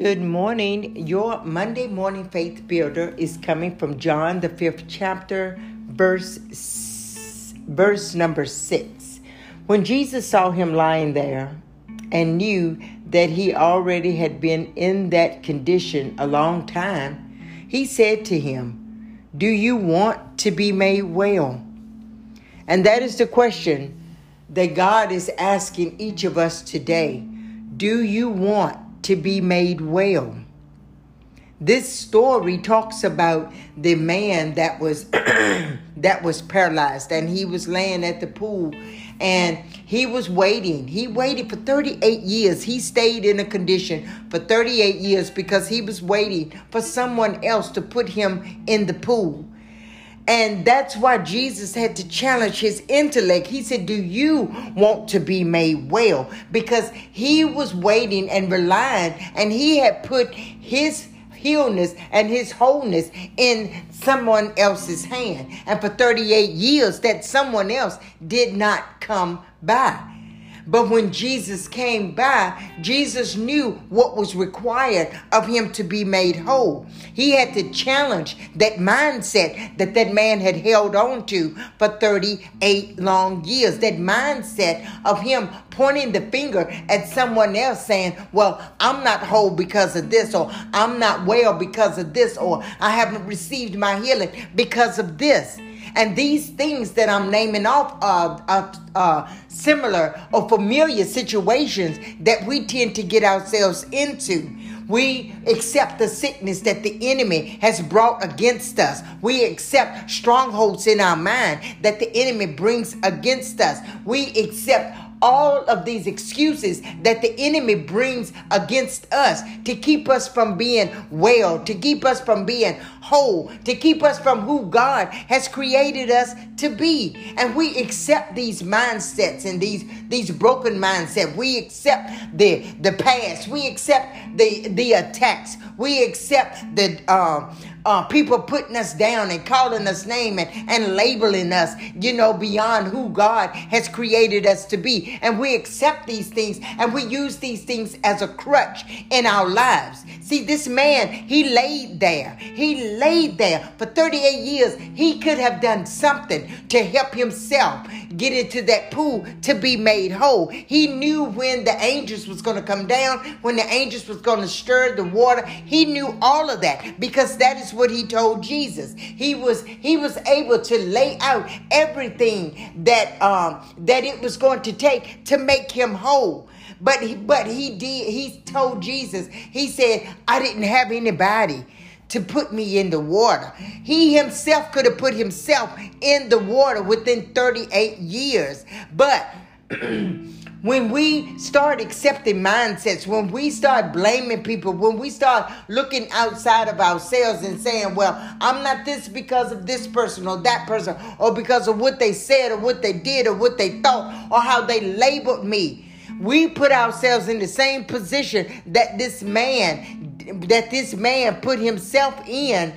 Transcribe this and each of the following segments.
Good morning. Your Monday morning faith builder is coming from John the 5th chapter, verse verse number 6. When Jesus saw him lying there and knew that he already had been in that condition a long time, he said to him, "Do you want to be made well?" And that is the question that God is asking each of us today. Do you want to be made well? This story talks about the man that was that was paralyzed and he was laying at the pool and he was waiting. He waited for 38 years. He stayed in a condition for 38 years because he was waiting for someone else to put him in the pool. And that's why Jesus had to challenge his intellect. He said, Do you want to be made well? Because he was waiting and relying, and he had put his healness and his wholeness in someone else's hand. And for 38 years, that someone else did not come by. But when Jesus came by, Jesus knew what was required of him to be made whole. He had to challenge that mindset that that man had held on to for 38 long years. That mindset of him pointing the finger at someone else saying, Well, I'm not whole because of this, or I'm not well because of this, or I haven't received my healing because of this. And these things that I'm naming off are, are, are similar or familiar situations that we tend to get ourselves into. We accept the sickness that the enemy has brought against us. We accept strongholds in our mind that the enemy brings against us. We accept all of these excuses that the enemy brings against us to keep us from being well, to keep us from being whole, to keep us from who God has created us to be. And we accept these mindsets and these these broken mindsets. We accept the the past. We accept the the attacks. We accept the um uh, people putting us down and calling us name and, and labeling us, you know, beyond who God has created us to be. And we accept these things and we use these things as a crutch in our lives. See, this man, he laid there. He laid there for 38 years. He could have done something to help himself get into that pool to be made whole. He knew when the angels was going to come down, when the angels was going to stir the water. He knew all of that because that is what he told Jesus. He was he was able to lay out everything that um that it was going to take to make him whole. But he, but he did he told Jesus. He said, "I didn't have anybody to put me in the water. He himself could have put himself in the water within 38 years. But when we start accepting mindsets, when we start blaming people, when we start looking outside of ourselves and saying, well, I'm not this because of this person or that person, or because of what they said or what they did or what they thought or how they labeled me. We put ourselves in the same position that this man that this man put himself in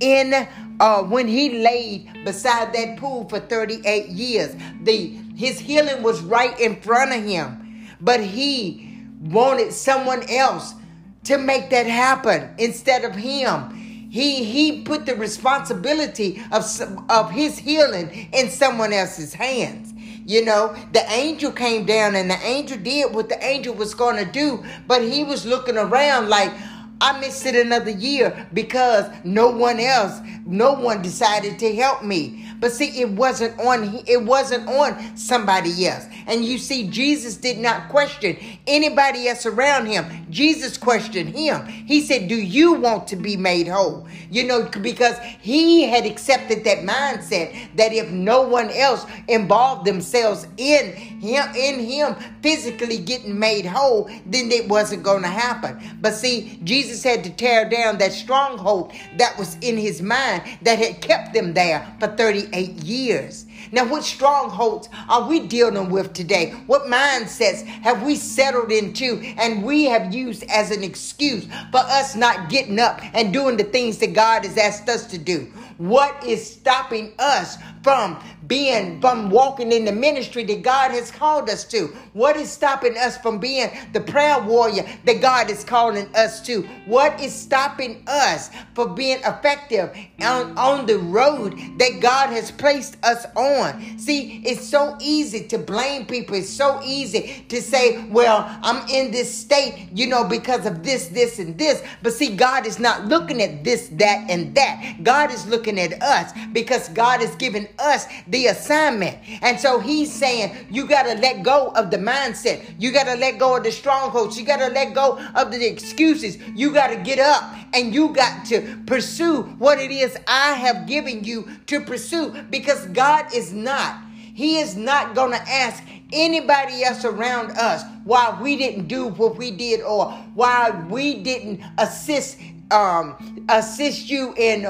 in uh, when he laid beside that pool for 38 years. The his healing was right in front of him, but he wanted someone else to make that happen instead of him. He he put the responsibility of of his healing in someone else's hands. You know, the angel came down and the angel did what the angel was going to do, but he was looking around like, I missed it another year because no one else, no one decided to help me. But see, it wasn't on it wasn't on somebody else. And you see, Jesus did not question anybody else around him. Jesus questioned him. He said, Do you want to be made whole? You know, because he had accepted that mindset that if no one else involved themselves in him in him physically getting made whole, then it wasn't going to happen. But see, Jesus had to tear down that stronghold that was in his mind that had kept them there for 38 years. Now, what strongholds are we dealing with today? What mindsets have we settled into and we have used as an excuse for us not getting up and doing the things that God has asked us to do? What is stopping us from being, from walking in the ministry that God has called us to? What is stopping us from being the prayer warrior that God is calling us to? What is stopping us from being effective on, on the road that God has placed us on? See, it's so easy to blame people. It's so easy to say, well, I'm in this state, you know, because of this, this, and this. But see, God is not looking at this, that, and that. God is looking at us because God has given us the assignment. And so he's saying, you got to let go of the mindset. You got to let go of the strongholds. You got to let go of the excuses. You got to get up and you got to pursue what it is I have given you to pursue because God is not. He is not going to ask anybody else around us why we didn't do what we did or why we didn't assist um assist you in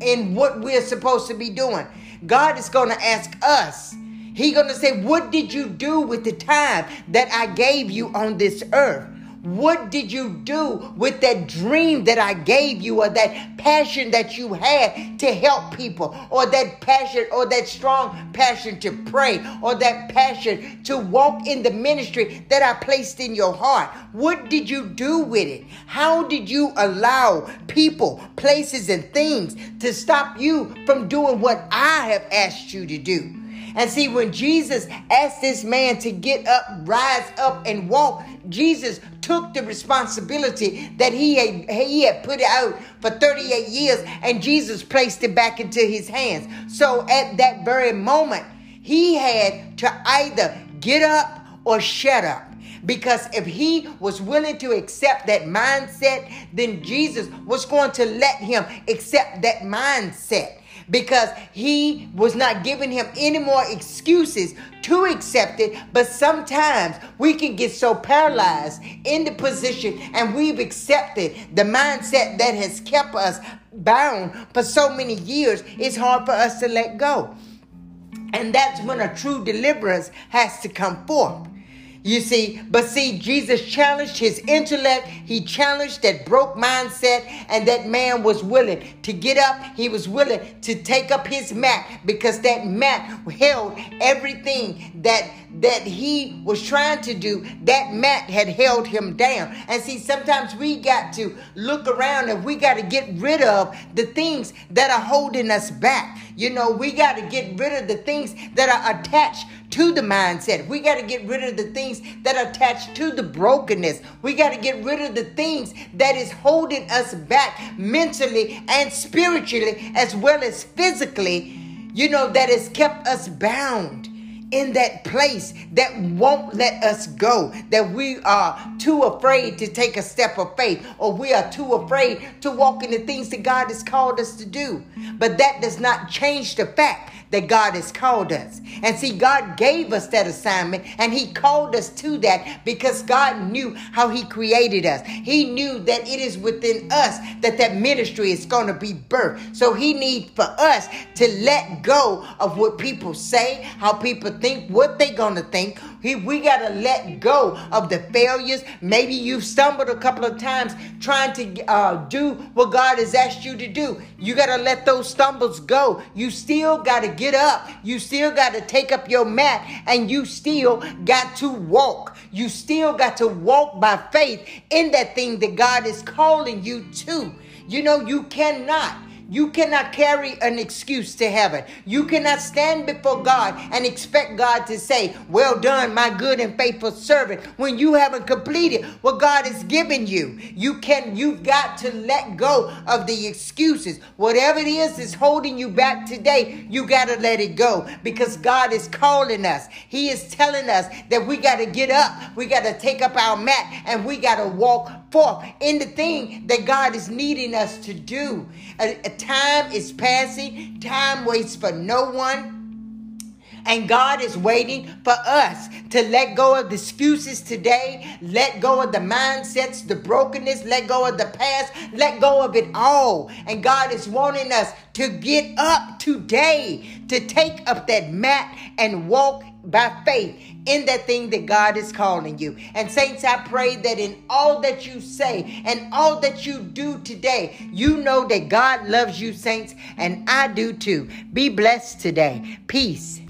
in what we're supposed to be doing. God is going to ask us. He's going to say, What did you do with the time that I gave you on this earth? What did you do with that dream that I gave you, or that passion that you had to help people, or that passion, or that strong passion to pray, or that passion to walk in the ministry that I placed in your heart? What did you do with it? How did you allow people, places, and things to stop you from doing what I have asked you to do? And see, when Jesus asked this man to get up, rise up, and walk, Jesus took the responsibility that he had, he had put out for 38 years, and Jesus placed it back into his hands. So at that very moment, he had to either get up or shut up. Because if he was willing to accept that mindset, then Jesus was going to let him accept that mindset because he was not giving him any more excuses to accept it. But sometimes we can get so paralyzed in the position and we've accepted the mindset that has kept us bound for so many years, it's hard for us to let go. And that's when a true deliverance has to come forth. You see, but see, Jesus challenged his intellect. He challenged that broke mindset, and that man was willing to get up. He was willing to take up his mat because that mat held everything that that he was trying to do. That mat had held him down. And see, sometimes we got to look around and we got to get rid of the things that are holding us back. You know, we got to get rid of the things that are attached to the mindset. We got to get rid of the things that are attached to the brokenness. We got to get rid of the things that is holding us back mentally and spiritually as well as physically, you know, that has kept us bound in that place that won't let us go, that we are too afraid to take a step of faith, or we are too afraid to walk in the things that God has called us to do. But that does not change the fact that God has called us. And see, God gave us that assignment and He called us to that because God knew how He created us. He knew that it is within us that that ministry is going to be birthed. So He needs for us to let go of what people say, how people think, what they're going to think. He, we got to let go of the failures. Maybe you've stumbled a couple of times trying to uh, do what God has asked you to do. You got to let those stumbles go. You still got to get up. You still got to take up your mat and you still got to walk. You still got to walk by faith in that thing that God is calling you to. You know, you cannot you cannot carry an excuse to heaven. You cannot stand before God and expect God to say, Well done, my good and faithful servant, when you haven't completed what God has given you. You can, you've got to let go of the excuses. Whatever it is that's holding you back today, you got to let it go because God is calling us. He is telling us that we got to get up, we got to take up our mat, and we got to walk forth in the thing that God is needing us to do. Time is passing, time waits for no one. And God is waiting for us to let go of the excuses today, let go of the mindsets, the brokenness, let go of the past, let go of it all. And God is wanting us to get up today, to take up that mat and walk by faith in that thing that God is calling you. And saints, I pray that in all that you say and all that you do today, you know that God loves you, saints, and I do too. Be blessed today. Peace.